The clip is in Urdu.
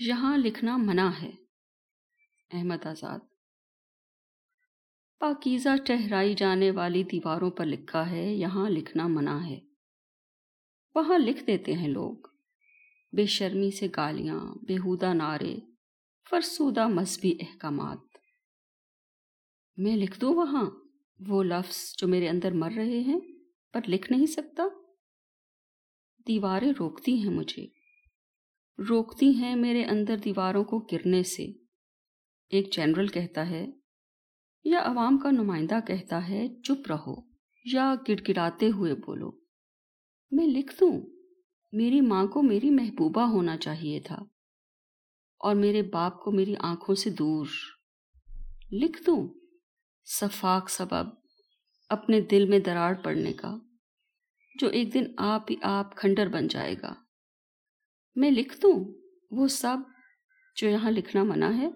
یہاں لکھنا منع ہے۔ احمد آزاد۔ پاکیزہ ٹہرائی جانے والی دیواروں پر لکھا ہے، یہاں لکھنا منع ہے۔ وہاں لکھ دیتے ہیں لوگ۔ بے شرمی سے گالیاں، بےحودہ نعرے، فرسودہ مذہبی احکامات۔ میں لکھ دوں وہاں، وہ لفظ جو میرے اندر مر رہے ہیں، پر لکھ نہیں سکتا۔ دیواریں روکتی ہیں مجھے۔ روکتی ہیں میرے اندر دیواروں کو گرنے سے۔ ایک جنرل کہتا ہے، یا عوام کا نمائندہ کہتا ہے، چپ رہو، یا گڑ گڑاتے ہوئے بولو۔ میں لکھ دوں، میری ماں کو میری محبوبہ ہونا چاہیے تھا، اور میرے باپ کو میری آنکھوں سے دور۔ لکھ دوں، صفاق سبب اپنے دل میں دراڑ پڑنے کا، جو ایک دن آپ ہی آپ کھنڈر بن جائے گا۔ میں لکھ دوں وہ سب جو یہاں لکھنا منع ہے